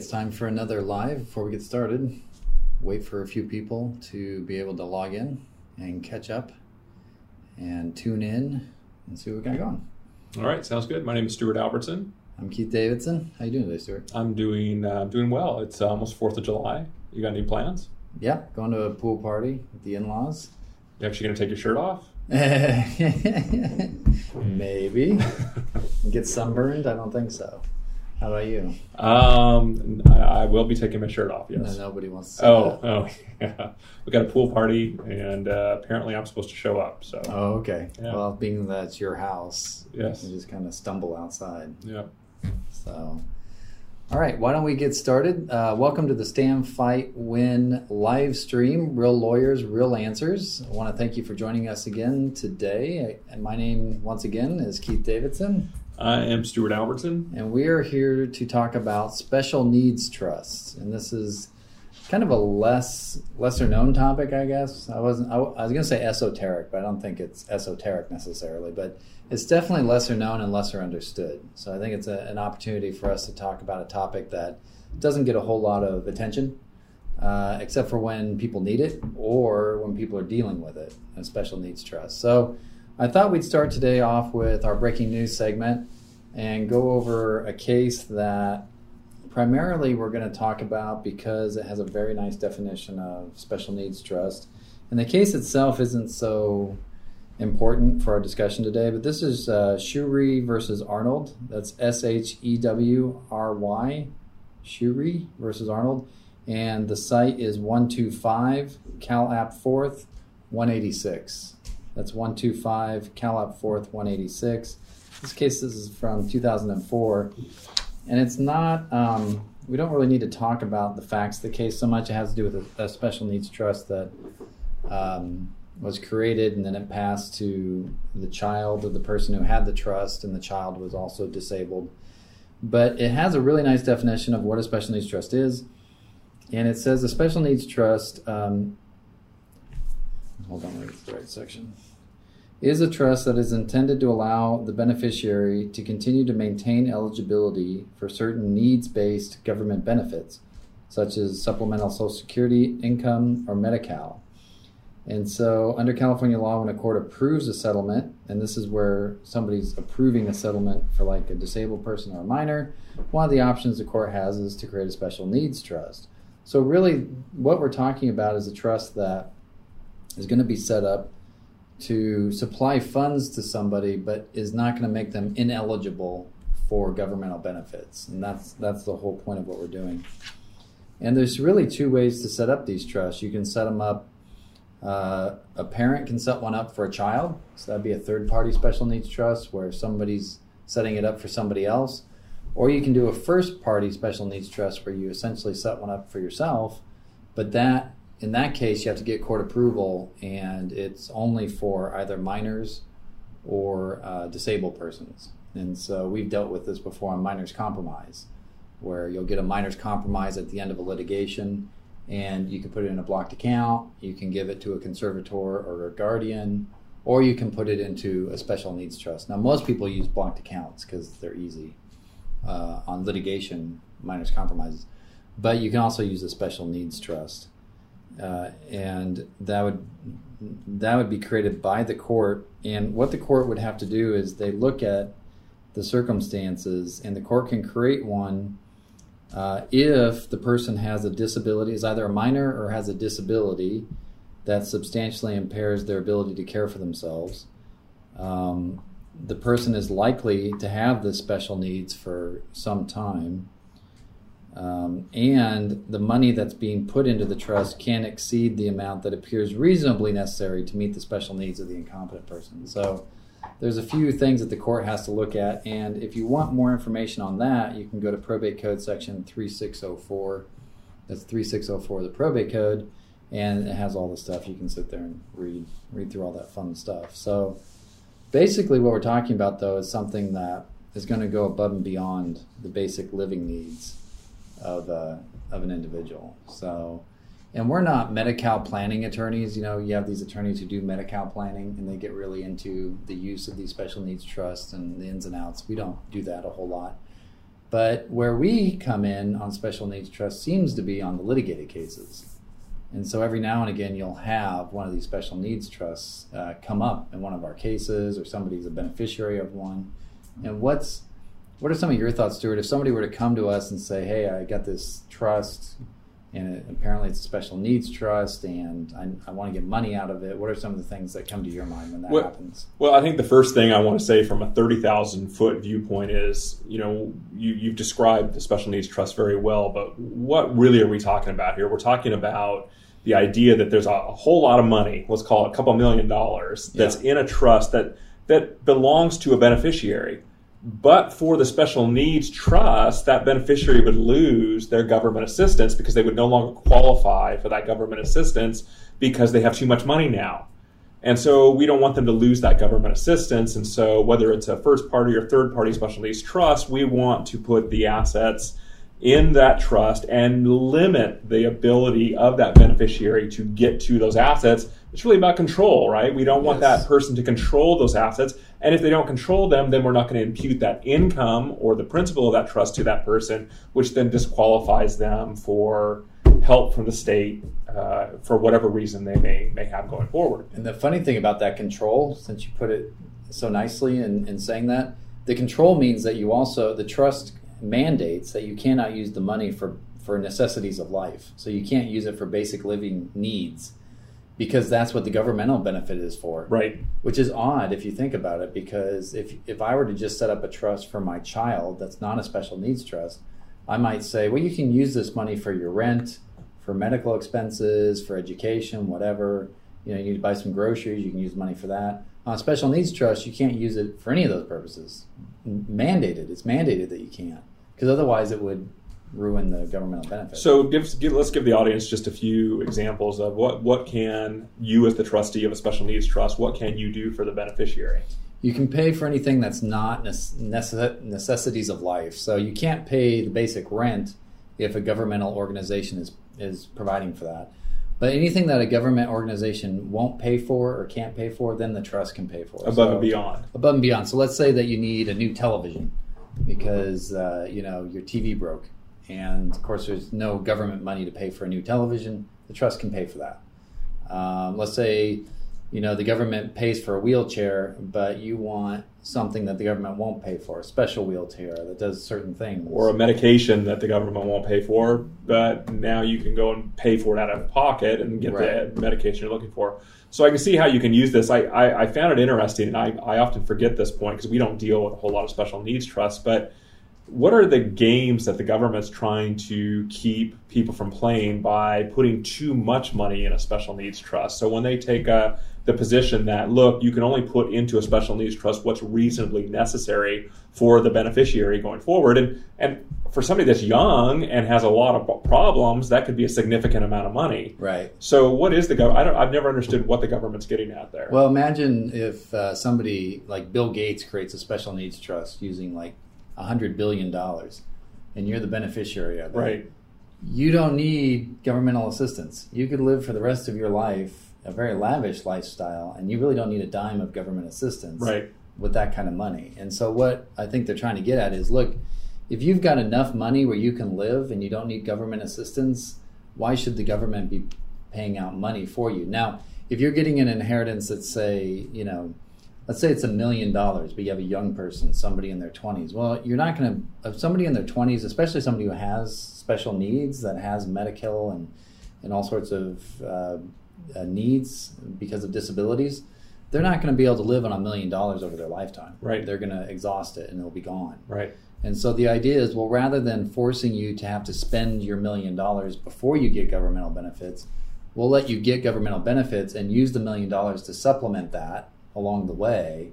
It's time for another live. Before we get started, wait for a few people to be able to log in and catch up and tune in and see what we got going. All right, sounds good. My name is Stewart Albertson. I'm Keith Davidson. How you doing today, Stewart? I'm doing uh, doing well. It's almost Fourth of July. You got any plans? Yeah, going to a pool party with the in-laws. You actually going to take your shirt off? Maybe. Get sunburned? I don't think so. How about you? Um, I, I will be taking my shirt off. Yes. No, nobody wants to. See Oh, that. oh, yeah. We got a pool party, and uh, apparently I'm supposed to show up. So, Oh, okay. Yeah. Well, being that it's your house, Yes. you just kind of stumble outside. yeah. So, all right, why don't we get started? Uh, welcome to the Stand Fight Win live stream, Real Lawyers, Real Answers. I want to thank you for joining us again today. And my name, once again, is Keith Davidson, I am Stewart Albertson. and we are here to talk about special needs trusts. And this is kind of a less lesser known topic, I guess. I wasn't. I, I was going to say esoteric, but I don't think it's esoteric necessarily. But it's definitely lesser known and lesser understood. So I think it's a, an opportunity for us to talk about a topic that doesn't get a whole lot of attention, uh, except for when people need it or when people are dealing with it. A special needs trust. So I thought we'd start today off with our breaking news segment and go over a case that primarily we're going to talk about because it has a very nice definition of special needs trust. And the case itself isn't so important for our discussion today, but this is uh, Shewry versus Arnold. That's S H E W R Y, Shewry versus Arnold. And the site is 125 Cal App 4th, 186. That's 125 Cal App 4th, 186. This case this is from 2004 and it's not um, we don't really need to talk about the facts of the case so much. It has to do with a, a special needs trust that um, was created and then it passed to the child of the person who had the trust and the child was also disabled. But it has a really nice definition of what a special needs trust is. And it says a special needs trust um, hold on let me get the right section is a trust that is intended to allow the beneficiary to continue to maintain eligibility for certain needs based government benefits, such as supplemental Social Security income or Medi Cal. And so, under California law, when a court approves a settlement, and this is where somebody's approving a settlement for like a disabled person or a minor, one of the options the court has is to create a special needs trust. So, really, what we're talking about is a trust that is going to be set up to supply funds to somebody, but is not going to make them ineligible for governmental benefits, and that's that's the whole point of what we're doing. And there's really two ways to set up these trusts. You can set them up. Uh, a parent can set one up for a child, so that'd be a third-party special needs trust where somebody's setting it up for somebody else, or you can do a first-party special needs trust where you essentially set one up for yourself, but that in that case, you have to get court approval, and it's only for either minors or uh, disabled persons. And so we've dealt with this before on minors compromise, where you'll get a minors compromise at the end of a litigation, and you can put it in a blocked account, you can give it to a conservator or a guardian, or you can put it into a special needs trust. Now, most people use blocked accounts because they're easy uh, on litigation minors compromises, but you can also use a special needs trust uh, and that would that would be created by the court. And what the court would have to do is they look at the circumstances, and the court can create one uh, if the person has a disability, is either a minor or has a disability that substantially impairs their ability to care for themselves. Um, the person is likely to have the special needs for some time. Um, and the money that's being put into the trust can exceed the amount that appears reasonably necessary to meet the special needs of the incompetent person. So there's a few things that the court has to look at, and if you want more information on that, you can go to probate code section 3604. That's 3604 of the probate code, and it has all the stuff. You can sit there and read read through all that fun stuff. So basically, what we're talking about though is something that is going to go above and beyond the basic living needs of uh, of an individual. So, and we're not Medi-Cal planning attorneys. You know, you have these attorneys who do Medi-Cal planning, and they get really into the use of these special needs trusts and the ins and outs. We don't do that a whole lot. But where we come in on special needs trust seems to be on the litigated cases. And so every now and again, you'll have one of these special needs trusts uh, come up in one of our cases, or somebody's a beneficiary of one. And what's what are some of your thoughts, Stewart? If somebody were to come to us and say, "Hey, I got this trust, and it, apparently it's a special needs trust, and I, I, want to get money out of it," what are some of the things that come to your mind when that well, happens? Well, I think the first thing I want to say from a thirty thousand foot viewpoint is, you know, you, you've described the special needs trust very well, but what really are we talking about here? We're talking about the idea that there's a, a whole lot of money, let's call it a couple million dollars, that's yeah. in a trust that that belongs to a beneficiary but for the special needs trust, that beneficiary would lose their government assistance because they would no longer qualify for that government assistance because they have too much money now. And so we don't want them to lose that government assistance. And so whether it's a first party or third party special needs trust, we want to put the assets in that trust and limit the ability of that beneficiary to get to those assets. It's really about control, right? We don't want yes. that person to control those assets. And if they don't control them, then we're not going to impute that income or the principal of that trust to that person, which then disqualifies them for help from the state uh, for whatever reason they may may have going forward. And the funny thing about that control, since you put it so nicely in, in saying that, the control means that you also the trust mandates that you cannot use the money for for necessities of life. So you can't use it for basic living needs because that's what the governmental benefit is for. Right. Which is odd if you think about it because if if I were to just set up a trust for my child that's not a special needs trust, I might say, well you can use this money for your rent, for medical expenses, for education, whatever. You know, you need to buy some groceries, you can use money for that. On a special needs trust, you can't use it for any of those purposes. Mandated. It's mandated that you can't because otherwise it would ruin the governmental benefit. So give, give, let's give the audience just a few examples of what, what can you as the trustee of a special needs trust, what can you do for the beneficiary? You can pay for anything that's not necessities of life. So you can't pay the basic rent if a governmental organization is, is providing for that. But anything that a government organization won't pay for or can't pay for, then the trust can pay for. Above so, and beyond. Above and beyond. So let's say that you need a new television because uh, you know your TV broke, and of course there's no government money to pay for a new television. The trust can pay for that. Um, let's say you know the government pays for a wheelchair, but you want something that the government won't pay for, a special wheelchair that does certain things, or a medication that the government won't pay for, but now you can go and pay for it out of pocket and get right. the medication you're looking for. So I can see how you can use this. I, I, I found it interesting, and I, I often forget this point because we don't deal with a whole lot of special needs trusts. But what are the games that the government's trying to keep people from playing by putting too much money in a special needs trust? So when they take a, the position that look, you can only put into a special needs trust what's reasonably necessary for the beneficiary going forward, and and for somebody that's young and has a lot of problems, that could be a significant amount of money. Right. So, what is the government? I have never understood what the government's getting at there. Well, imagine if uh, somebody like Bill Gates creates a special needs trust using like hundred billion dollars, and you're the beneficiary of it. Right. You don't need governmental assistance. You could live for the rest of your life a very lavish lifestyle, and you really don't need a dime of government assistance. Right. With that kind of money. And so, what I think they're trying to get at is look, if you've got enough money where you can live and you don't need government assistance, why should the government be paying out money for you? Now, if you're getting an inheritance that say, you know, let's say it's a million dollars, but you have a young person, somebody in their 20s. Well, you're not going to, if somebody in their 20s, especially somebody who has special needs, that has medical and, and all sorts of uh, uh, needs because of disabilities, they're not going to be able to live on a million dollars over their lifetime. Right. They're going to exhaust it and it'll be gone. Right. And so the idea is, well, rather than forcing you to have to spend your million dollars before you get governmental benefits, we'll let you get governmental benefits and use the million dollars to supplement that along the way,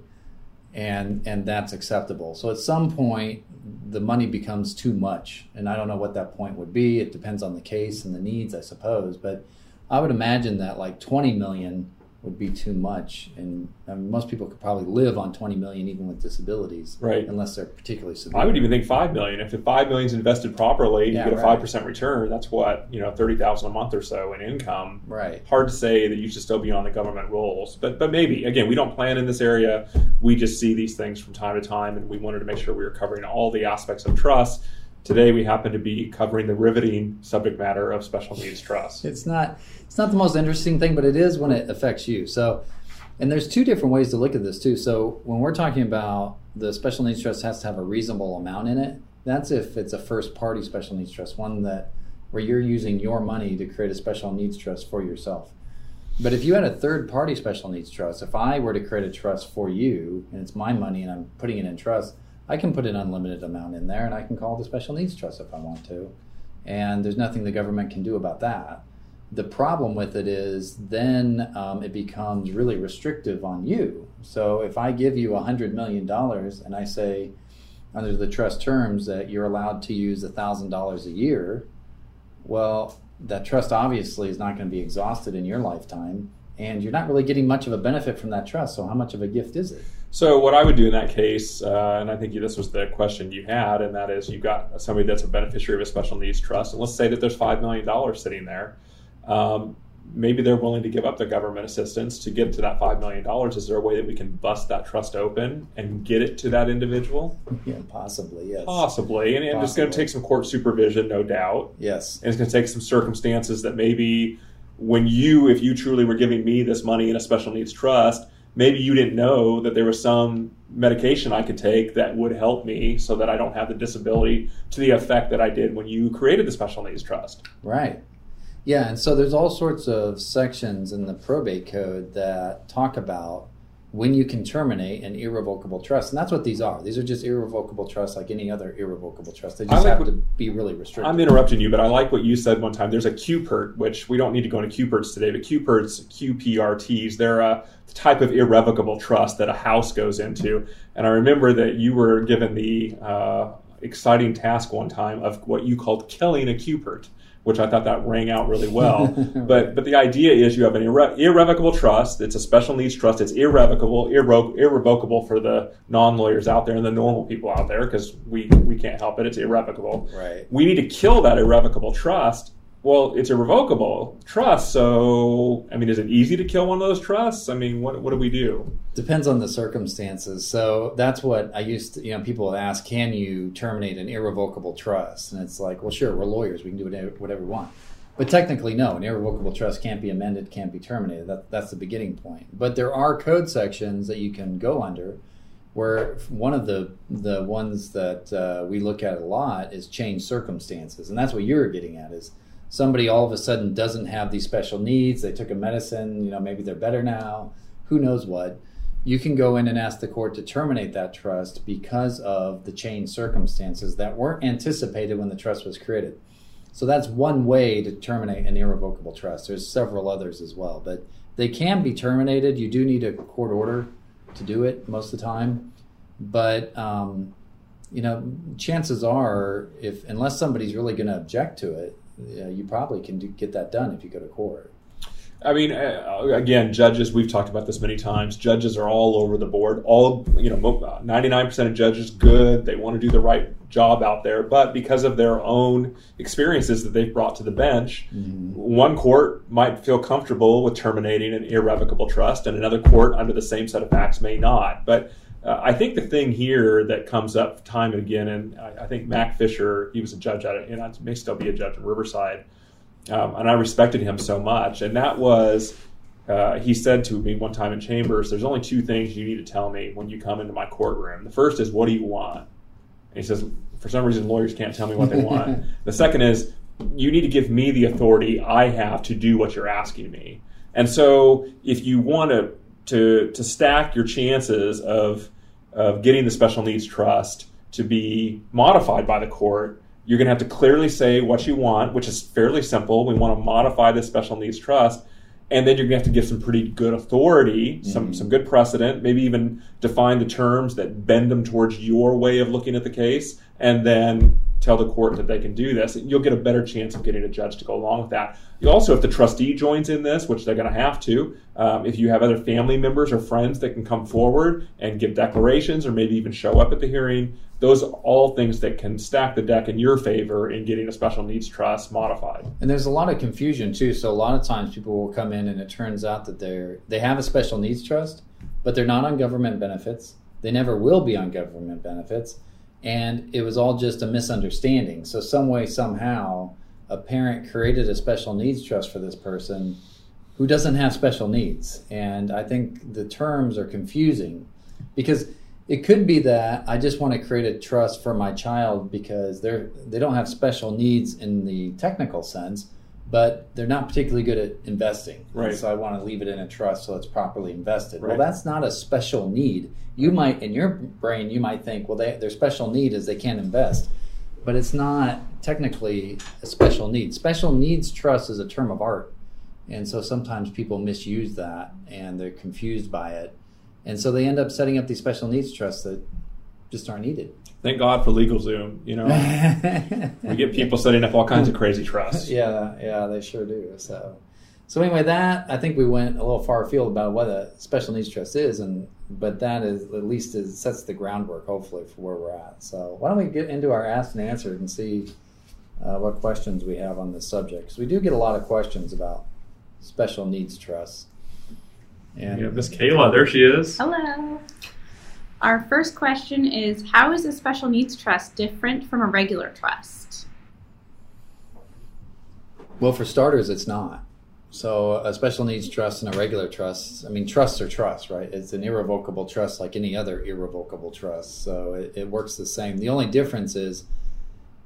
and and that's acceptable. So at some point, the money becomes too much, and I don't know what that point would be. It depends on the case and the needs, I suppose. But I would imagine that like twenty million would be too much. And I mean, most people could probably live on 20 million even with disabilities, Right. Unless they're particularly severe. I would even think five million. If the five million is invested properly, Yeah, you get a five percent return. That's what you know, thirty thousand a month or so in income. Right. Hard to say that you should still be on the government rolls, but but maybe again, we don't plan in this area. We just see these things from time to time, and we wanted to make sure we were covering all the aspects of trust. Today, we happen to be covering the riveting subject matter of special needs trust. It's not it's not the most interesting thing, but it is when it affects you. So, and there's two different ways to look at this too. So when we're talking about the special needs trust has to have a reasonable amount in it. That's if it's a first party special needs trust, one that where you're using your money to create a special needs trust for yourself. But if you had a third party special needs trust, if I were to create a trust for you and it's my money and I'm putting it in trust, I can put an unlimited amount in there and I can call the special needs trust if I want to. And there's nothing the government can do about that. The problem with it is then um, it becomes really restrictive on you. So if I give you $100 million and I say, under the trust terms, that you're allowed to use $1,000 a year, well, that trust obviously is not going to be exhausted in your lifetime. And you're not really getting much of a benefit from that trust. So, how much of a gift is it? So what I would do in that case, uh, and I think this was the question you had, and that is you've got somebody that's a beneficiary of a special needs trust, and let's say that there's five million dollars sitting there. Um, maybe they're willing to give up their government assistance to get to that five million dollars. Is there a way that we can bust that trust open and get it to that individual? Yeah, possibly, yes. Possibly, and, and it's going to take some court supervision, no doubt. Yes. And it's going to take some circumstances that maybe when you, if you truly were giving me this money in a special needs trust, maybe you didn't know that there was some medication I could take that would help me so that I don't have the disability to the effect that I did when you created the special needs trust. Right. Yeah, and so there's all sorts of sections in the probate code that talk about when you can terminate an irrevocable trust. And that's what these are. These are just irrevocable trusts like any other irrevocable trust. They just like have what- to be really restricted. I'm interrupting you, but I like what you said one time. There's a QPERT, which we don't need to go into QPERTs today, but QPERTs, QPRTs, they're a type of irrevocable trust that a house goes into. And I remember that you were given the uh, exciting task one time of what you called killing a QPERT, which I thought that rang out really well. but but the idea is you have an irre- irrevocable trust. It's a special needs trust. It's irrevocable, irre- irrevocable for the non-lawyers out there and the normal people out there because we we can't help it. It's irrevocable right. we need to kill that irrevocable trust. Well, it's a revocable trust, so I mean, is it easy to kill one of those trusts? I mean, what what do we do? Depends on the circumstances. So that's what I used to, you know, people would ask, can you terminate an irrevocable trust? And it's like, well, sure, we're lawyers. We can do whatever, we want. But technically, no, an irrevocable trust can't be amended, can't be terminated. That, that's the beginning point. But there are code sections that you can go under where one of the, the ones that uh, we look at a lot is change circumstances. And that's what you're getting at is somebody all of a sudden doesn't have these special needs. They took a medicine, you know, maybe they're better now. Who knows what? You can go in and ask the court to terminate that trust because of the changed circumstances that weren't anticipated when the trust was created. So that's one way to terminate an irrevocable trust. There's several others as well, but they can be terminated. You do need a court order to do it most of the time, but um, you know, chances are, if unless somebody's really going to object to it, uh, you probably can do, get that done if you go to court. I mean, uh, again, judges. We've talked about this many times. Judges are all over the board. All you know, ninety nine percent of judges good. They want to do the right job out there, but because of their own experiences that they've brought to the bench, one court might feel comfortable with terminating an irrevocable trust, and another court, under the same set of facts, may not. But uh, I think the thing here that comes up time and again, and I, I think Mac Fisher, he was a judge at it, and I may still be a judge in Riverside, um, and I respected him so much. And that was, uh, he said to me one time in chambers, "There's only two things you need to tell me when you come into my courtroom. The first is, what do you want?" And he says, "For some reason, lawyers can't tell me what they want." the second is, you need to give me the authority I have to do what you're asking me. And so, if you want to to to stack your chances of of getting the special needs trust to be modified by the court, you're going to have to clearly say what you want, which is fairly simple. We want to modify the special needs trust, and then you're going to have to give some pretty good authority, some mm-hmm. some good precedent, maybe even define the terms that bend them towards your way of looking at the case, and then tell the court that they can do this, you'll get a better chance of getting a judge to go along with that. You also, if the trustee joins in this, which they're going to have to, um, if you have other family members or friends that can come forward and give declarations or maybe even show up at the hearing, those are all things that can stack the deck in your favor in getting a special needs trust modified. And there's a lot of confusion too. So a lot of times people will come in and it turns out that they're they have a special needs trust, but they're not on government benefits. They never will be on government benefits and it was all just a misunderstanding. So some way somehow a parent created a special needs trust for this person who doesn't have special needs. And I think the terms are confusing because it could be that I just want to create a trust for my child because they're they don't have special needs in the technical sense, but they're not particularly good at investing. Right. So I want to leave it in a trust so it's properly invested. Right. Well, that's not a special need. You might, in your brain, you might think, well, they, their special need is they can't invest, but it's not technically a special need. Special needs trust is a term of art, and so sometimes people misuse that and they're confused by it, and so they end up setting up these special needs trusts that just aren't needed. Thank God for LegalZoom. You know, we get people setting up all kinds of crazy trusts. yeah, yeah, they sure do. So, so anyway, that I think we went a little far afield about what a special needs trust is, and but that is at least is, sets the groundwork, hopefully, for where we're at. So, why don't we get into our asked and answered and see uh, what questions we have on this subject? Because we do get a lot of questions about special needs trusts. And Yeah, Miss Kayla, there she is. Hello. Our first question is How is a special needs trust different from a regular trust? Well, for starters, it's not. So, a special needs trust and a regular trust, I mean, trusts are trusts, right? It's an irrevocable trust like any other irrevocable trust. So, it, it works the same. The only difference is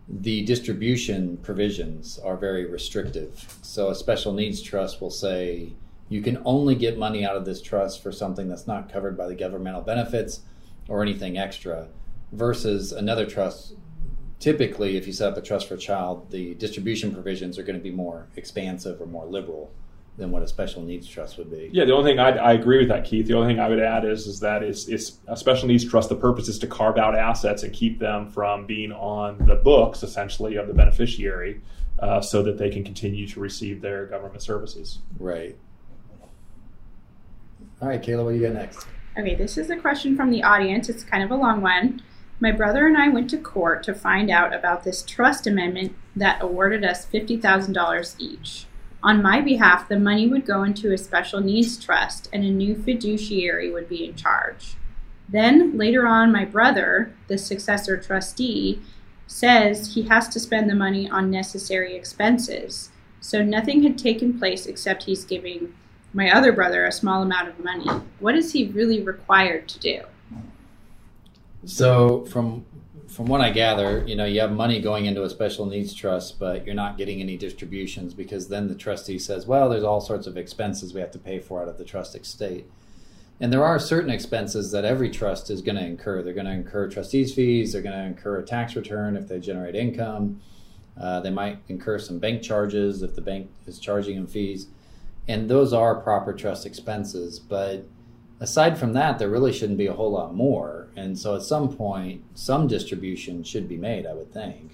the distribution provisions are very restrictive. So, a special needs trust will say you can only get money out of this trust for something that's not covered by the governmental benefits or anything extra, versus another trust typically, if you set up a trust for a child, the distribution provisions are going to be more expansive or more liberal than what a special needs trust would be. Yeah, the only thing I, I agree with that, Keith. The only thing I would add is is that it's, it's a special needs trust. The purpose is to carve out assets and keep them from being on the books, essentially, of the beneficiary, uh, so that they can continue to receive their government services. Right. All right, Kayla, what do you got next? Okay, this is a question from the audience. It's kind of a long one. My brother and I went to court to find out about this trust amendment that awarded us $50,000 each. On my behalf, the money would go into a special needs trust and a new fiduciary would be in charge. Then, later on, my brother, the successor trustee, says he has to spend the money on necessary expenses. So nothing had taken place except he's giving my other brother a small amount of money. What is he really required to do? So, from from what I gather, you know, you have money going into a special needs trust, but you're not getting any distributions because then the trustee says, well, there's all sorts of expenses we have to pay for out of the trust estate. And there are certain expenses that every trust is going to incur. They're going to incur trustees' fees, they're going to incur a tax return if they generate income, uh, they might incur some bank charges if the bank is charging them fees. And those are proper trust expenses. But aside from that, there really shouldn't be a whole lot more. And so at some point, some distribution should be made, I would think.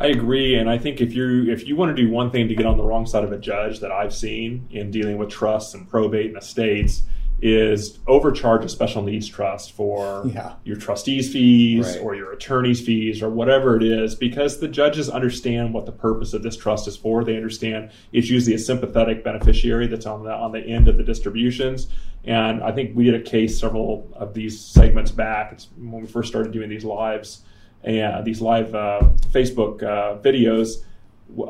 I agree, and I think if you if you want to do one thing to get on the wrong side of a judge that I've seen in dealing with trusts and probate and estates is overcharge a special needs trust for Yeah. your trustees' fees Right. or your attorney's fees or whatever it is, because the judges understand what the purpose of this trust is for. They understand it's usually a sympathetic beneficiary that's on the on the end of the distributions. And I think we did a case several of these segments back. It's when we first started doing these lives and these live uh, Facebook uh, videos.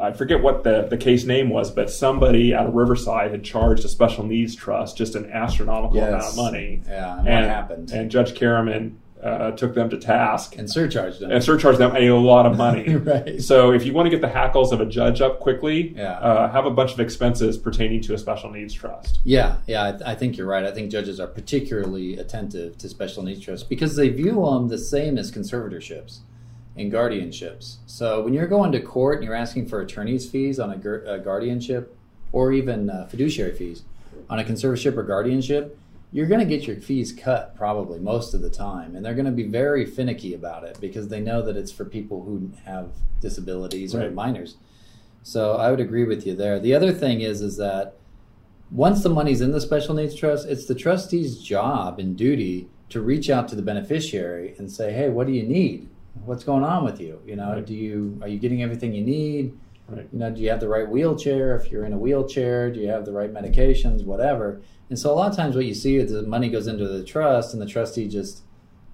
I forget what the, the case name was, but somebody out of Riverside had charged a special needs trust just an astronomical amount of money. Yeah, and, And, what happened? and Judge Karaman uh, took them to task And surcharged them. and surcharged them a lot of money. right. So if you want to get the hackles of a judge up quickly, Yeah. uh, have a bunch of expenses pertaining to a special needs trust. Yeah, yeah, I, I think you're right. I think judges are particularly attentive to special needs trusts because they view them the same as conservatorships and guardianships. So when you're going to court and you're asking for attorney's fees on a, gu- a guardianship or even uh, fiduciary fees on a conservatorship or guardianship, you're going to get your fees cut probably most of the time and they're going to be very finicky about it because they know that it's for people who have disabilities or minors. So i would agree with you there. The other thing is is that once the money's in the special needs trust it's the trustee's job and duty to reach out to the beneficiary and say hey what do you need what's going on with you? You know Right. do you are you getting everything you need? Right. you know do you have the right wheelchair? If you're in a wheelchair do you have the right medications? Whatever. And so a lot of times what you see is the money goes into the trust and the trustee just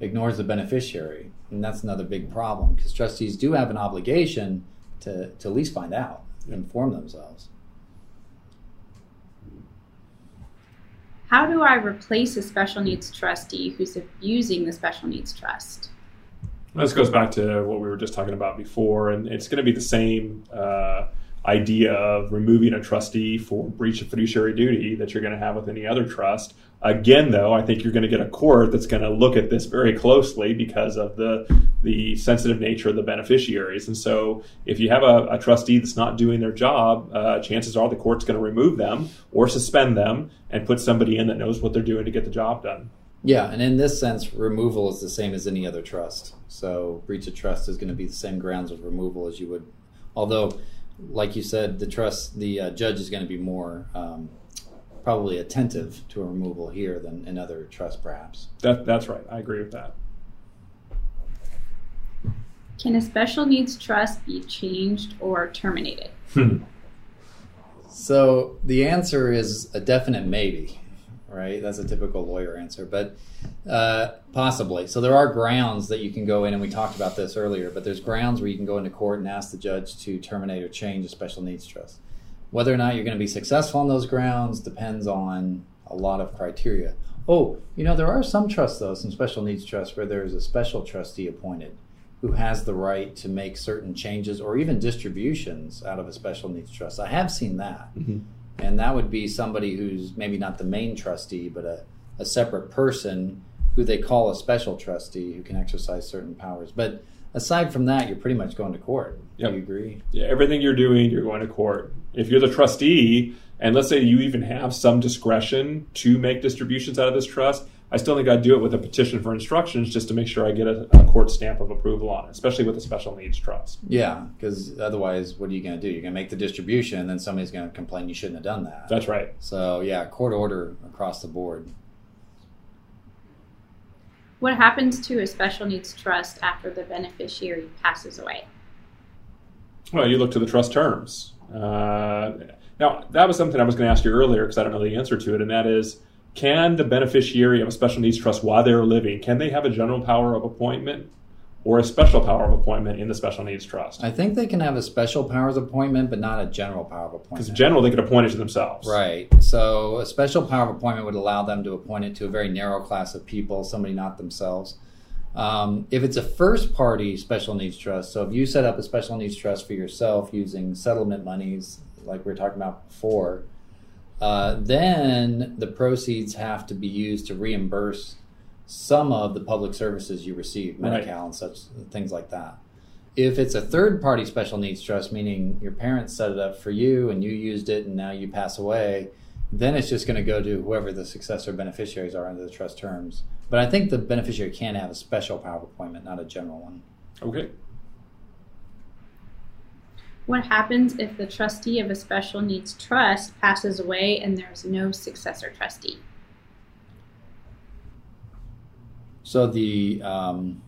ignores the beneficiary. And that's another big problem because trustees do have an obligation to, to at least find out inform themselves. How do I replace a special needs trustee who's abusing the special needs trust? This goes back to what we were just talking about before, and it's going to be the same uh, idea of removing a trustee for breach of fiduciary duty that you're going to have with any other trust. Again, though, I think you're going to get a court that's going to look at this very closely because of the the sensitive nature of the beneficiaries. And so, if you have a, a trustee that's not doing their job, uh, chances are the court's going to remove them or suspend them and put somebody in that knows what they're doing to get the job done. Yeah and in this sense removal is the same as any other trust so breach of trust is going to be the same grounds of removal as you would although like you said the trust the uh, judge is going to be more um, probably attentive to a removal here than in other trusts perhaps That, that's right. I agree with that. Can a special needs trust be changed or terminated? So the answer is a definite maybe, right? That's a typical lawyer answer, but uh, possibly. So there are grounds that you can go in, and we talked about this earlier, but there's grounds where you can go into court and ask the judge to terminate or change a special needs trust. Whether or not you're going to be successful on those grounds depends on a lot of criteria. Oh, you know, there are some trusts, though, some special needs trusts, where there's a special trustee appointed who has the right to make certain changes or even distributions out of a special needs trust. I have seen that. And that would be somebody who's maybe not the main trustee, but a, a separate person who they call a special trustee who can exercise certain powers. But aside from that, you're pretty much going to court. Yep. Do you agree? Yeah, everything you're doing, you're going to court. If you're the trustee, and let's say you even have some discretion to make distributions out of this trust, I still think I'd do it with a petition for instructions just to make sure I get a, a court stamp of approval on it, especially with a special needs trust. Yeah, because otherwise, what are you going to do? You're going to make the distribution, and then somebody's going to complain you shouldn't have done that. That's right. So, yeah, court order across the board. What happens to a special needs trust after the beneficiary passes away? Well, you look to the trust terms. Uh, now, that was something I was going to ask you earlier because I don't know the answer to it, and that is can the beneficiary of a special needs trust while they're living, can they have a general power of appointment or a special power of appointment in the special needs trust? I think they can have a special powers appointment, but not a general power of appointment. Because general, they could appoint it to themselves. Right. So a special power of appointment would allow them to appoint it to a very narrow class of people, somebody not themselves. Um, if it's a first party special needs trust, so if you set up a special needs trust for yourself using settlement monies, like we were talking about before, uh, then the proceeds have to be used to reimburse some of the public services you receive, Right. Medi-Cal and such things like that. If it's a third party special needs trust, meaning your parents set it up for you and you used it and now you pass away, then it's just going to go to whoever the successor beneficiaries are under the trust terms. But I think the beneficiary can have a special power of appointment, not a general one. Okay. What happens if the trustee of a special needs trust passes away and there's no successor trustee? So the um,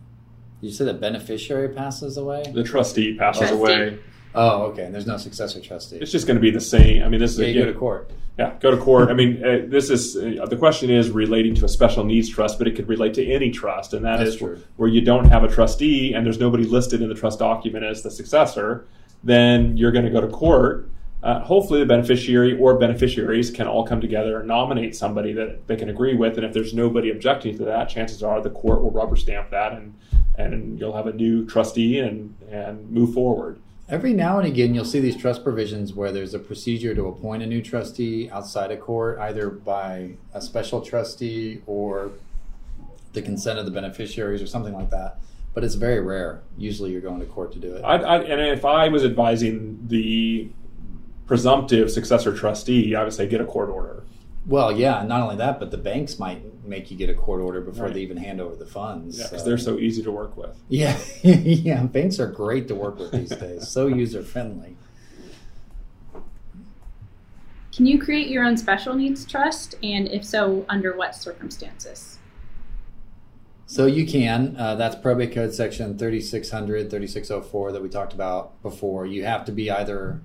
you said the beneficiary passes away. The trustee passes Trustee. away. Oh, okay. And there's no successor trustee. It's just going to be the same. I mean, this is Yeah, you go to court. Yeah, go to court. I mean, uh, this is uh, the question is relating to a special needs trust, but it could relate to any trust, and that That's is true. where you don't have a trustee and there's nobody listed in the trust document as the successor. Then you're going to go to court. Uh, hopefully, the beneficiary or beneficiaries can all come together and nominate somebody that they can agree with. And if there's nobody objecting to that, chances are the court will rubber stamp that, and and you'll have a new trustee and and move forward. Every now and again, you'll see these trust provisions where there's a procedure to appoint a new trustee outside of court, either by a special trustee or the consent of the beneficiaries or something like that. But it's very rare. Usually, you're going to court to do it. I, I, and if I was advising the presumptive successor trustee, I would say get a court order. Well, yeah, not only that, but the banks might make you get a court order before Right. they even hand over the funds. Yeah, because so- they're so easy to work with. Yeah, yeah. Banks are great to work with these days. So user friendly. Can you create your own special needs trust? And if so, under what circumstances? So you can. Uh, that's probate code section 3600, 3604 that we talked about before. You have to be either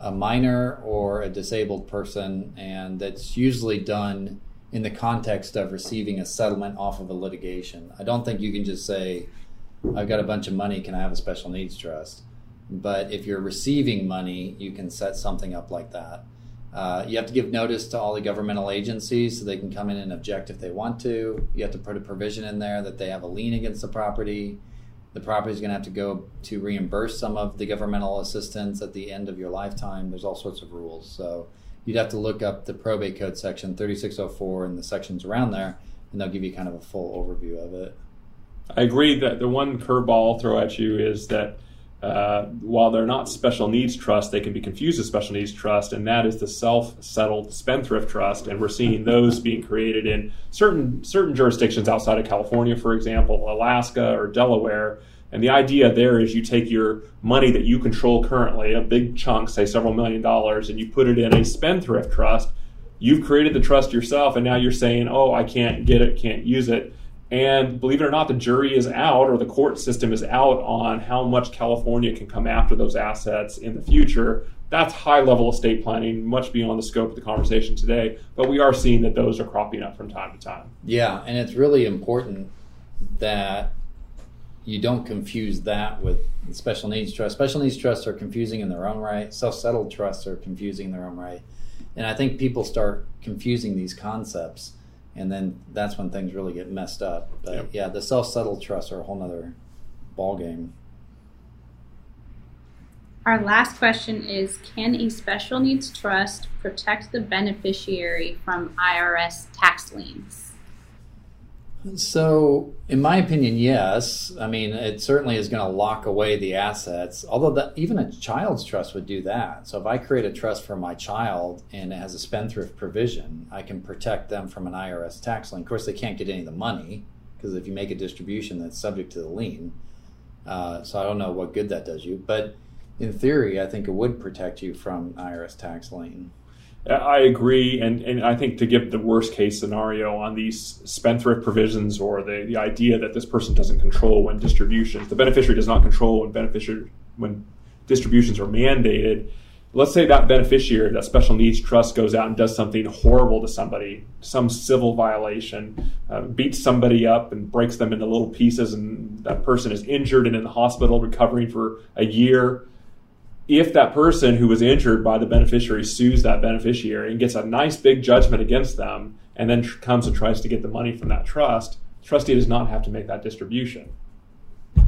a minor or a disabled person, and that's usually done in the context of receiving a settlement off of a litigation. I don't think you can just say, I've got a bunch of money, can I have a special needs trust? But if you're receiving money, you can set something up like that. Uh, you have to give notice to all the governmental agencies so they can come in and object if they want to. You have to put a provision in there that they have a lien against the property. The property is going to have to go to reimburse some of the governmental assistance at the end of your lifetime. There's all sorts of rules. So you'd have to look up the probate code section 3604 and the sections around there, and they'll give you kind of a full overview of it. I agree that the one curveball I'll throw at you is that uh, while they're not special needs trust, they can be confused as special needs trust, and that is the self-settled spendthrift trust. And we're seeing those being created in certain certain jurisdictions outside of California, for example, Alaska or Delaware. And the idea there is you take your money that you control currently, a big chunk, say several million dollars, and you put it in a spendthrift trust. You've created the trust yourself, and now you're saying, "Oh, I can't get it, can't use it." And believe it or not, the jury is out or the court system is out on how much California can come after those assets in the future. That's high level estate planning, much beyond the scope of the conversation today. But we are seeing that those are cropping up from time to time. Yeah, and it's really important that you don't confuse that with special needs trust. Special needs trusts are confusing in their own right. Self-settled trusts are confusing in their own right. And I think people start confusing these concepts, and then that's when things really get messed up. But Yep. yeah, the self-settled trusts are a whole nother ball game. Our last question is Can a special needs trust protect the beneficiary from IRS tax liens? So, in my opinion, yes. I mean, it certainly is going to lock away the assets. Although, that, even a child's trust would do that. So, if I create a trust for my child and it has a spendthrift provision, I can protect them from an IRS tax lien. Of course, they can't get any of the money because if you make a distribution, that's subject to the lien. Uh, so, I don't know what good that does you. But in theory, I think it would protect you from IRS tax lien. I agree, and, and I think to give the worst case scenario on these spendthrift provisions or the, the idea that this person doesn't control when distributions, the beneficiary does not control when beneficiary when distributions are mandated. Let's say that beneficiary, that special needs trust, goes out and does something horrible to somebody, some civil violation, uh, beats somebody up and breaks them into little pieces, and that person is injured and in the hospital recovering for a year if that person who was injured by the beneficiary sues that beneficiary and gets a nice big judgment against them and then tr- comes and tries to get the money from that trust, the trustee does not have to make that distribution.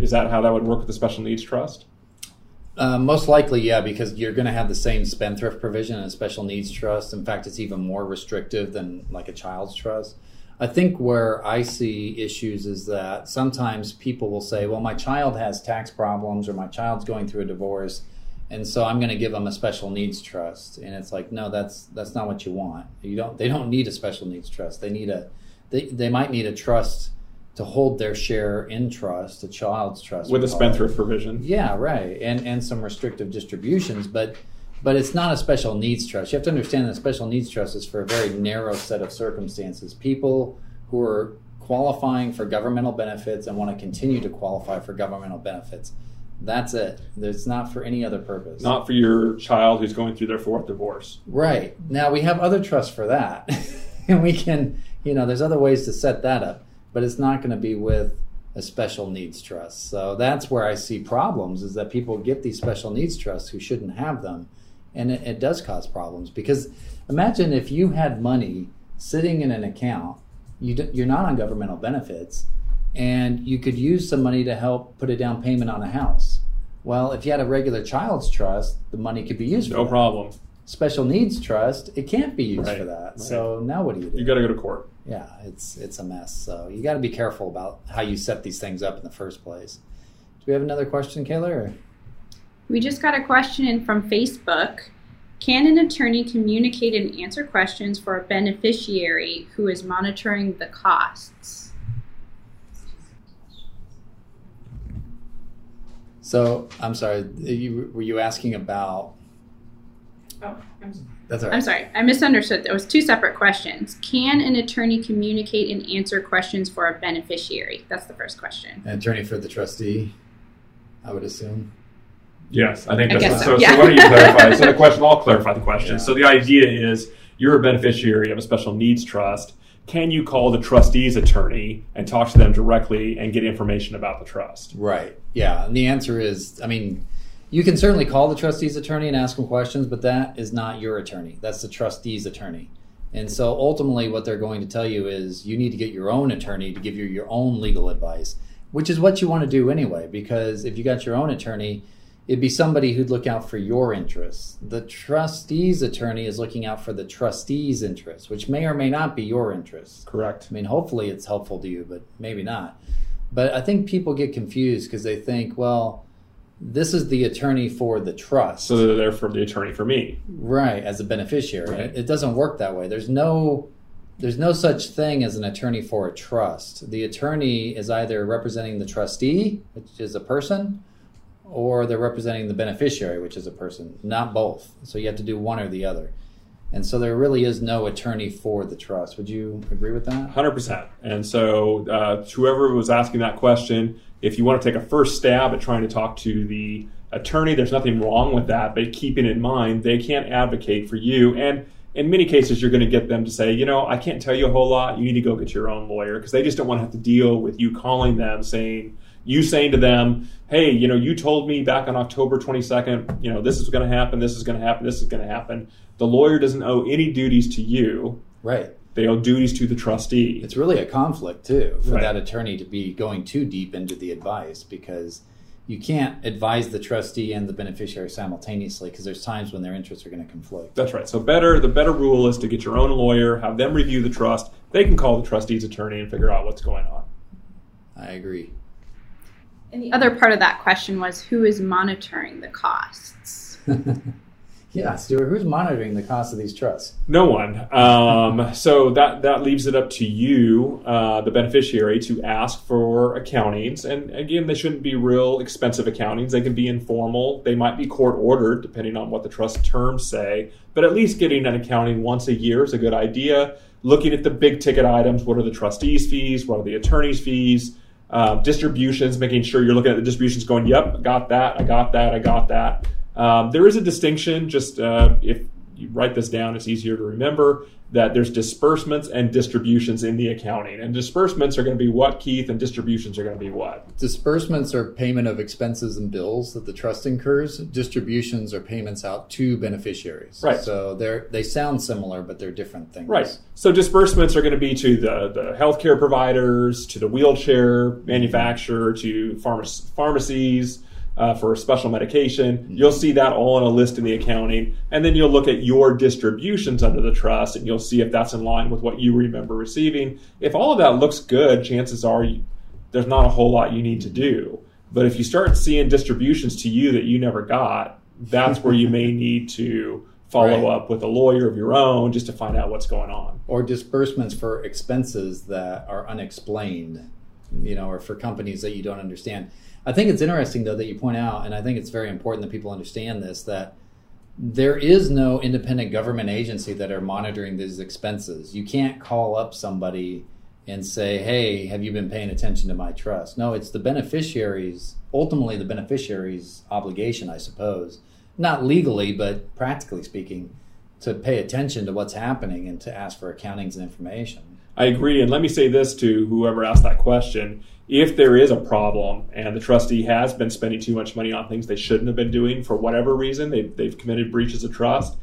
Is that how that would work with the special needs trust? Uh, most likely, yeah, because you're going to have the same spendthrift provision in a special needs trust. In fact, it's even more restrictive than like a child's trust. I think where I see issues is that sometimes people will say, well, my child has tax problems or my child's going through a divorce, and so I'm going to give them a special needs trust. And it's like, no, that's that's not what you want. You don't. They don't need a special needs trust. They need a. They, they might need a trust to hold their share in trust, a child's trust With a spendthrift provision. Yeah, right, and and some restrictive distributions, but but it's not a special needs trust. You have to understand that a special needs trust is for a very narrow set of circumstances. People who are qualifying for governmental benefits and want to continue to qualify for governmental benefits. That's it. It's not for any other purpose. Not for your child who's going through their fourth divorce. Right. Now we have other trusts for that. and we can, you know, there's other ways to set that up, but it's not going to be with a special needs trust. So that's where I see problems is that people get these special needs trusts who shouldn't have them. And it, it does cause problems because imagine if you had money sitting in an account, you d- you're not on governmental benefits, and you could use some money to help put a down payment on a house. Well, if you had a regular child's trust, the money could be used for No problem. special needs trust, it can't be used Right, for that. right. So now what do you do? You got to go to court. yeah, it's it's a mess. So you got to be careful about how you set these things up in the first place. Do we have another question, Kayla? Or? We just got a question in from Facebook. Can an attorney communicate and answer questions for a beneficiary who is monitoring the costs? So I'm sorry. You, were you asking about? Oh, I'm, That's all right. I'm sorry. I misunderstood. There was two separate questions. Can an attorney communicate and answer questions for a beneficiary? That's the first question. An attorney for the trustee, I would assume. Yes, I think I that's guess so. so, So, why don't you clarify? so the question, I'll clarify the question. Yeah. So the idea is you're a beneficiary of a special needs trust. Can you call the trustee's attorney and talk to them directly and get information about the trust? Right. Yeah. And the answer is, I mean, you can certainly call the trustee's attorney and ask them questions, but that is not your attorney. That's the trustee's attorney. And so ultimately, what they're going to tell you is you need to get your own attorney to give you your own legal advice, which is what you want to do anyway, because if you got your own attorney, it'd be somebody who'd look out for your interests. The trustee's attorney is looking out for the trustee's interests, which may or may not be your interests. Correct. I mean, hopefully it's helpful to you, but maybe not. But I think people get confused because they think, well, this is the attorney for the trust, So they're there for the attorney for me. right? As a beneficiary, Right. it, it doesn't work that way. There's no, there's no such thing as an attorney for a trust. The attorney is either representing the trustee, which is a person, or they're representing the beneficiary, which is a person. Not both. So you have to do one or the other. And so there really is no attorney for the trust. Would you agree with that? Hundred percent. And so, uh, whoever was asking that question, if you want to take a first stab at trying to talk to the attorney, there's nothing wrong with that. But keeping in mind, they can't advocate for you. And in many cases, you're going to get them to say, you know, I can't tell you a whole lot. You need to go get your own lawyer because they just don't want to have to deal with you calling them saying, you saying to them, hey, you know, you told me back on October 22nd, you know, this is going to happen, this is going to happen, this is going to happen. The lawyer doesn't owe any duties to you. Right. They owe duties to the trustee. It's really a conflict too for Right. that attorney to be going too deep into the advice because you can't advise the trustee and the beneficiary simultaneously because there's times when their interests are going to conflict. That's right. So better the better rule is to get your own lawyer, have them review the trust. They can call the trustee's attorney and figure out what's going on. I agree. And the other part of that question was who is monitoring the costs? yeah, Stewart, who's monitoring the cost of these trusts? No one. Um, so that that leaves it up to you, uh, the beneficiary, to ask for accountings. And again, they shouldn't be real expensive accountings. They can be informal. They might be court ordered, depending on what the trust terms say. But at least getting an accounting once a year is a good idea. Looking at the big ticket items: what are the trustees' fees? What are the attorney's fees? Uh, distributions, making sure you're looking at the distributions, going, "Yep, I got that. I got that. I got that." Um, there is a distinction. Just uh, if you write this down, it's easier to remember that there's disbursements and distributions in the accounting. And disbursements are going to be what, Keith, and distributions are going to be what? Disbursements are payment of expenses and bills that the trust incurs. Distributions are payments out to beneficiaries. Right. So they're they sound similar, but they're different things. Right. So disbursements are going to be to the, the healthcare providers, to the wheelchair manufacturer, to pharma- pharmacies uh, for special medication. You'll see that all in a list in the accounting. And then you'll look at your distributions under the trust and you'll see if that's in line with what you remember receiving. If all of that looks good, chances are you, there's not a whole lot you need to do. But if you start seeing distributions to you that you never got, that's where you may need to follow Right. up with a lawyer of your own just to find out what's going on. or disbursements for expenses that are unexplained, you know, or for companies that you don't understand. I think it's interesting though that you point out, and I think it's very important that people understand this that there is no independent government agency that are monitoring these expenses. You can't call up somebody and say, "Hey, have you been paying attention to my trust?" No, it's the beneficiaries, ultimately the beneficiaries' obligation, I suppose, not legally, but practically speaking, to pay attention to what's happening and to ask for accountings and information. I agree. And let me say this to whoever asked that question. If there is a problem and the trustee has been spending too much money on things they shouldn't have been doing for whatever reason, they've, they've committed breaches of trust,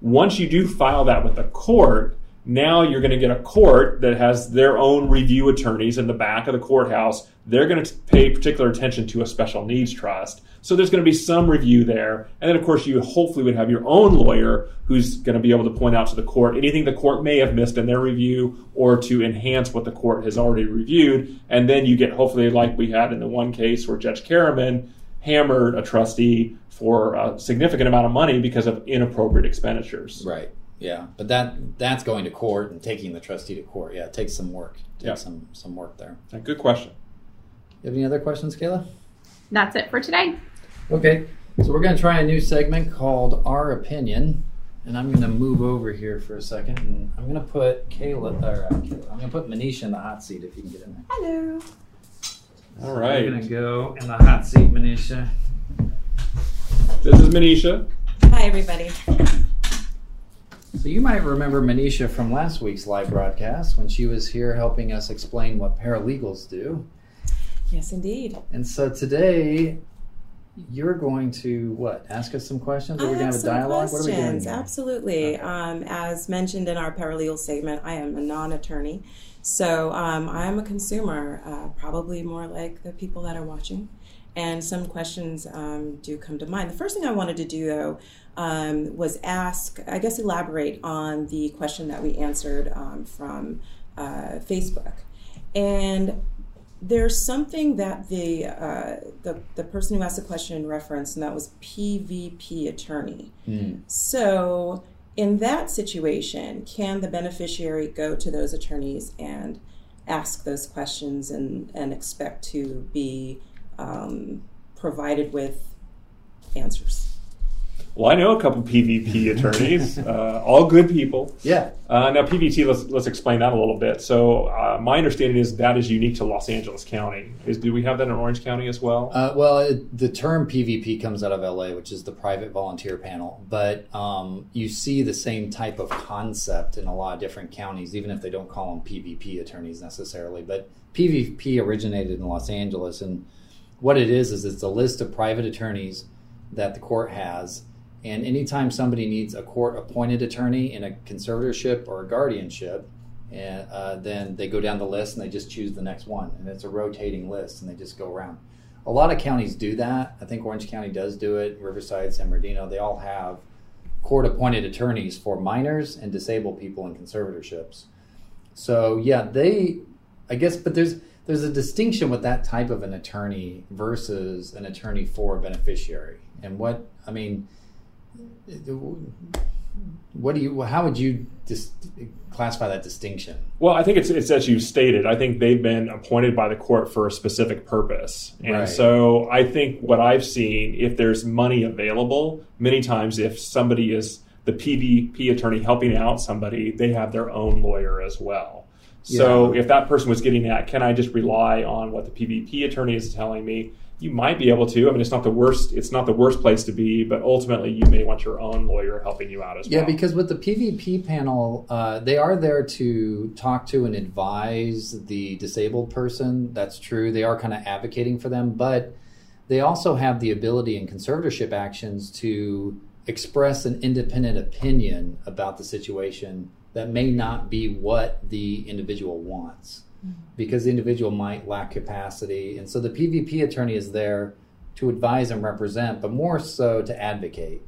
once you do file that with the court, now you're going to get a court that has their own review attorneys in the back of the courthouse. They're going to pay particular attention to a special needs trust. So there's going to be some review there. And then, of course, you hopefully would have your own lawyer who's going to be able to point out to the court anything the court may have missed in their review or to enhance what the court has already reviewed. And then you get, hopefully, like we had in the one case where Judge Karaman hammered a trustee for a significant amount of money because of inappropriate expenditures. Right. Yeah, but that that's going to court and taking the trustee to court. Yeah, it takes some work. Takes Yeah. some some work there. Good question. You have any other questions, Kayla? That's it for today. Okay, so we're going to try a new segment called Our Opinion, and I'm going to move over here for a second, and I'm going to put Kayla, or uh, Kayla, I'm going to put Manisha in the hot seat if you can get in there. Hello. All We're right. going to go in the hot seat, Manisha. This is Manisha. Hi, everybody. So you might remember Manisha from last week's live broadcast when she was here helping us explain what paralegals do. Yes, indeed. And so today, you're going to what? Ask us some questions? Or I we're going to have a dialogue? What are we doing? questions. here? Absolutely. Okay. Um, as mentioned in our paralegal statement, I am a non-attorney, so um, I'm a consumer, uh, probably more like the people that are watching. And some questions um, do come to mind. The first thing I wanted to do, though, um, was ask, I guess, elaborate on the question that we answered um, from uh, Facebook. And there's something that the, uh, the the person who asked the question referenced, and that was PVP attorney. Hmm. So, in that situation, can the beneficiary go to those attorneys and ask those questions and, and expect to be um, provided with answers? Well, I know a couple PVP attorneys, uh, all good people. Yeah. Uh, now, PVP, let's, let's explain that a little bit. So, uh, my understanding is that is unique to Los Angeles County. Is Do we have that in Orange County as well? Uh, well, it, the term PVP comes out of LA, which is the Private Volunteer Panel. But um, you see the same type of concept in a lot of different counties, even if they don't call them PVP attorneys necessarily. But PVP originated in Los Angeles, and what it is is it's a list of private attorneys that the court has. And anytime somebody needs a court appointed attorney in a conservatorship or a guardianship, and uh, then they go down the list and they just choose the next one. And it's a rotating list, and they just go around. A lot of counties do that. I think Orange County does do it. Riverside, San Bernardino, they all have court appointed attorneys for minors and disabled people in conservatorships. So yeah, they I guess but there's there's a distinction with that type of an attorney versus an attorney for a beneficiary. And what I mean what do you how would you dis- classify that distinction? Well, I think it's, it's as you stated. I think they've been appointed by the court for a specific purpose. And Right. so I think what I've seen, if there's money available, many times if somebody is the PVP attorney helping out somebody, they have their own lawyer as well. So Yeah. if that person was getting at, can I just rely on what the PVP attorney is telling me? You might be able to. I mean, it's not the worst. It's not the worst place to be, but ultimately, you may want your own lawyer helping you out as Yeah, well. Yeah, because with the PvP panel, uh, they are there to talk to and advise the disabled person. That's true. They are kind of advocating for them, but they also have the ability in conservatorship actions to express an independent opinion about the situation that may not be what the individual wants mm-hmm. because the individual might lack capacity. And so the PvP attorney is there to advise and represent, but more so to advocate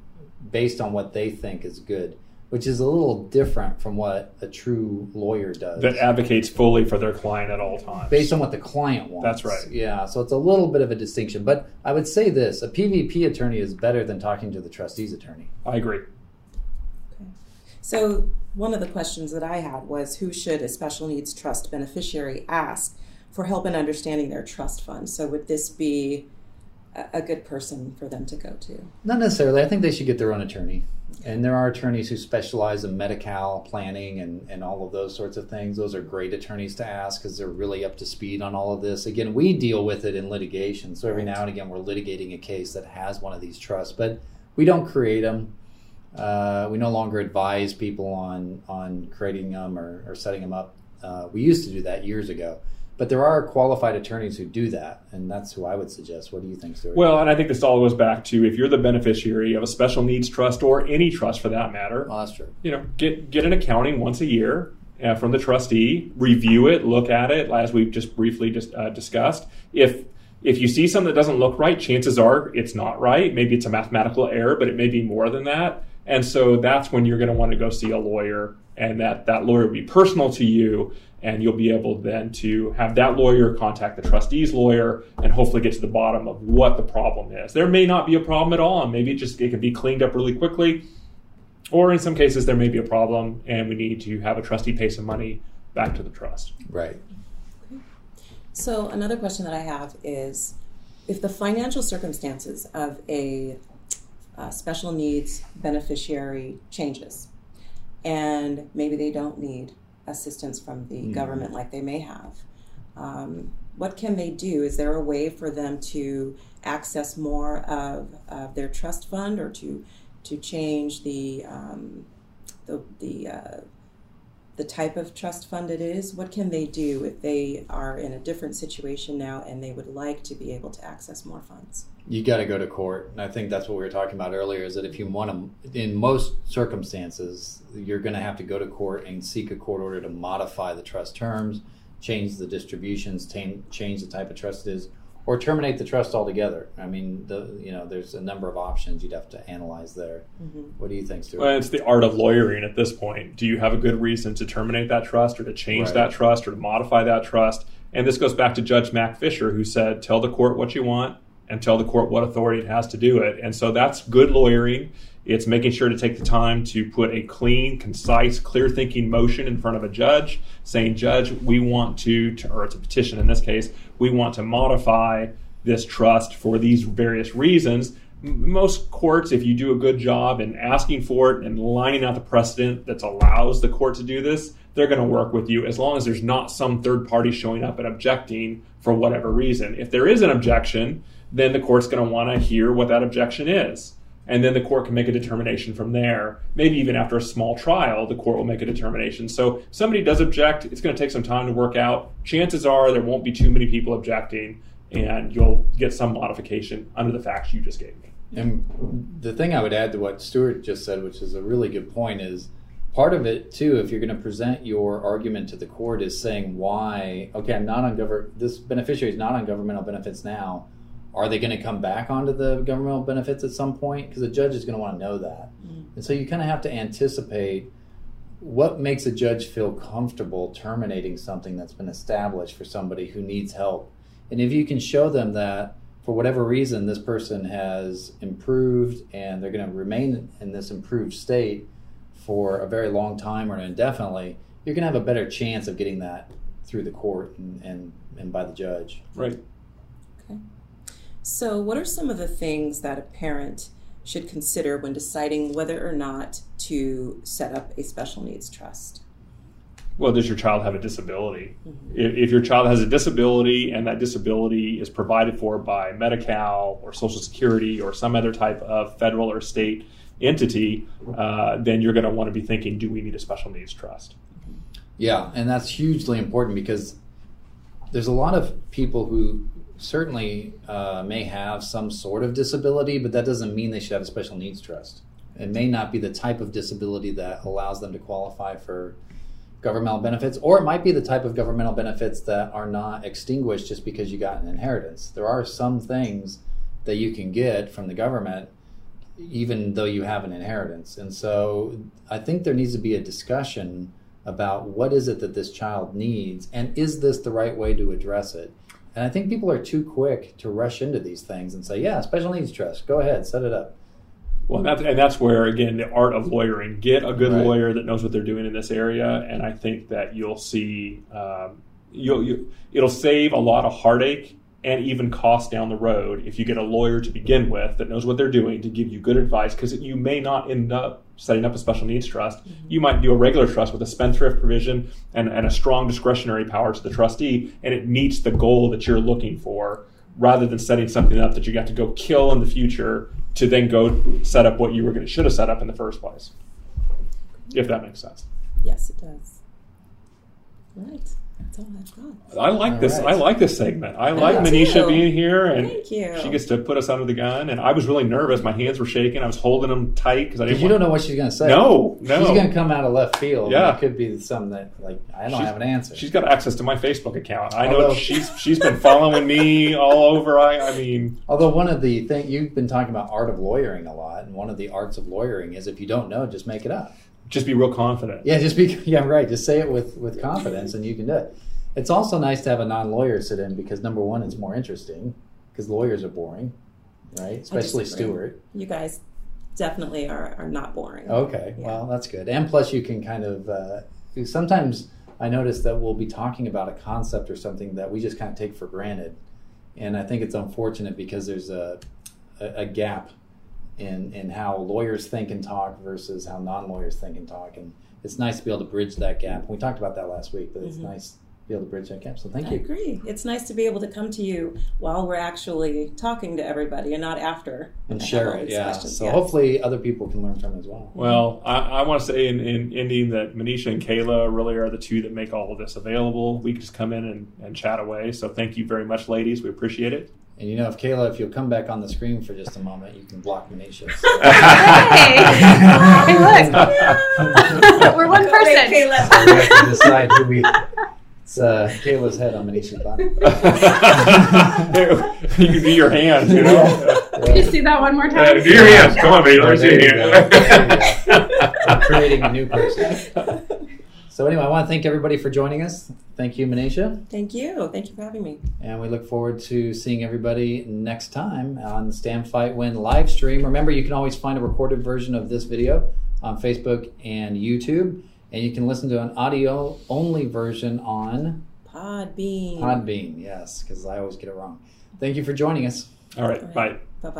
based on what they think is good, which is a little different from what a true lawyer does. that advocates fully for their client at all times. based on what the client wants. That's right. Yeah, so it's a little bit of a distinction. But I would say this a PvP attorney is better than talking to the trustee's attorney. I agree. Okay. So, one of the questions that I had was who should a special needs trust beneficiary ask for help in understanding their trust fund? So, would this be a, good person for them to go to? Not necessarily. I think they should get their own attorney. And there are attorneys who specialize in medical planning and, and all of those sorts of things. Those are great attorneys to ask because they're really up to speed on all of this. Again, we deal with it in litigation. So every now and again, we're litigating a case that has one of these trusts, but we don't create them. Uh, we no longer advise people on, on creating them or, or setting them up. Uh, we used to do that years ago. But there are qualified attorneys who do that, and that's who I would suggest. What do you think, Stewart? Well, and I think this all goes back to if you're the beneficiary of a special needs trust or any trust for that matter, well, that's true. you know, get get an accounting once a year uh, from the trustee, review it, look at it as we've just briefly just uh, discussed. If if you see something that doesn't look right, chances are it's not right. Maybe it's a mathematical error, but it may be more than that. And so that's when you're going to want to go see a lawyer and that that lawyer will be personal to you and you'll be able then to have that lawyer contact the trustee's lawyer and hopefully get to the bottom of what the problem is. There may not be a problem at all, and maybe it just it can be cleaned up really quickly. Or in some cases, there may be a problem, and we need to have a trustee pay some money back to the trust. Right. So another question that I have is, if the financial circumstances of a uh, special needs beneficiary changes, and maybe they don't need assistance from the Mhm. government like they may have, um, what can they do? Is there a way for them to access more of, of their trust fund or to to change the um, the the uh, the type of trust fund it is? What can they do if they are in a different situation now and they would like to be able to access more funds? You got to go to court, and I think that's what we were talking about earlier. Is that if you want to, in most circumstances, you're going to have to go to court and seek a court order to modify the trust terms, change the distributions, change the type of trust it is, or terminate the trust altogether. I mean, the you know, there's a number of options you'd have to analyze there. Mm-hmm. What do you think, Stewart? Well, it's the art of lawyering at this point. Do you have a good reason to terminate that trust or to change Right. that trust or to modify that trust? And this goes back to Judge Mac Fisher, who said, Tell the court what you want and tell the court what authority it has to do it. And so that's good lawyering. It's making sure to take the time to put a clean, concise, clear thinking motion in front of a judge saying, Judge, we want to, or it's a petition in this case, we want to modify this trust for these various reasons. Most courts, if you do a good job in asking for it and lining out the precedent that allows the court to do this, they're going to work with you as long as there's not some third party showing up and objecting for whatever reason. If there is an objection, then the court's going to want to hear what that objection is. And then the court can make a determination from there. Maybe even after a small trial, the court will make a determination. So somebody does object, it's going to take some time to work out. Chances are there won't be too many people objecting, and you'll get some modification under the facts you just gave me. And the thing I would add to what Stewart just said, which is a really good point, is part of it too. If you're going to present your argument to the court, is saying why? Okay, I'm not on government. This beneficiary is not on governmental benefits now. Are they going to come back onto the governmental benefits at some point? Because the judge is going to want to know that, mm-hmm. and so you kind of have to anticipate what makes a judge feel comfortable terminating something that's been established for somebody who needs help. And if you can show them that for whatever reason this person has improved and they're going to remain in this improved state for a very long time or indefinitely, you're going to have a better chance of getting that through the court and, and, and by the judge. Right. So, what are some of the things that a parent should consider when deciding whether or not to set up a special needs trust? Well, does your child have a disability? If, if your child has a disability and that disability is provided for by Medi Cal or Social Security or some other type of federal or state entity, uh, then you're going to want to be thinking, do we need a special needs trust? Yeah, and that's hugely important because there's a lot of people who certainly uh, may have some sort of disability, but that doesn't mean they should have a special needs trust. It may not be the type of disability that allows them to qualify for governmental benefits, or it might be the type of governmental benefits that are not extinguished just because you got an inheritance. There are some things that you can get from the government even though you have an inheritance. And so I think there needs to be a discussion about what is it that this child needs and is this the right way to address it? And I think people are too quick to rush into these things and say, yeah, special needs trust, go ahead, set it up. Well, that's, and that's where again the art of lawyering. Get a good Right. lawyer that knows what they're doing in this area, and I think that you'll see um, you'll you, it'll save a lot of heartache and even cost down the road if you get a lawyer to begin with that knows what they're doing to give you good advice. Because you may not end up setting up a special needs trust. Mm-hmm. You might do a regular trust with a spendthrift provision and, and a strong discretionary power to the trustee, and it meets the goal that you're looking for rather than setting something up that you got to go kill in the future to then go set up what you were going to should have set up in the first place. If that makes sense. Yes, it does. Right. That's all I've got. I like All this. right. I like this segment. I like Me Manisha too. being here, and Thank you. she gets to put us under the gun. And I was really nervous. My hands were shaking. I was holding them tight because I didn't. Because you don't know what she's going to say. No, no. She's going to come out of left field. Yeah. It could be something that, like, I don't She's- have an answer. She's got access to my Facebook account. I know she's she's been following me all over. I, I mean, Although one of the thing you've been talking about art of lawyering a lot, and one of the arts of lawyering is if you don't know, just make it up. Just be real confident. Yeah, just be yeah right. Just say it with with confidence, and you can do it. It's also nice to have a non-lawyer sit in because number one, it's more interesting because lawyers are boring, right? Especially disagree. Stewart. You guys definitely are, are not boring. Okay, Yeah. well that's good. And plus, you can kind of uh, sometimes I notice that we'll be talking about a concept or something that we just kind of take for granted, and I think it's unfortunate because there's a a, a gap in in how lawyers think and talk versus how non-lawyers think and talk, and it's nice to be able to bridge that gap. We talked about that last week, but it's Mhm. nice to be able to bridge that gap. So thank I you. I agree. It's nice to be able to come to you while we're actually talking to everybody and not after. And share it, yeah. questions. So Yes. hopefully other people can learn from it as well. Well, I, I want to say in, in ending that Manisha and Kayla really are the two that make all of this available. We just come in and, and chat away. So thank you very much, ladies. We appreciate it. And you know, if Kayla, if you'll come back on the screen for just a moment, you can block Manisha. Hey, look. We're one person. Wait, Caleb. we have to decide who we. It's uh, Kayla's head on Manisha's body. you can do your hands, you know. Can you see that one more Uh, time? do your hands. Come on, baby. Let me see your you hands. go. There you We're creating a new person. So anyway, I want to thank everybody for joining us. Thank you, Manisha, Thank you. Thank you for having me. and we look forward to seeing everybody next time on the Stand Fight Win live stream. Remember, you can always find a recorded version of this video on Facebook and YouTube, and you can listen to an audio only version on Podbean. Podbean. Yes, because I always get it wrong. Thank you for joining us. All right. Bye. Bye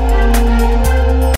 bye.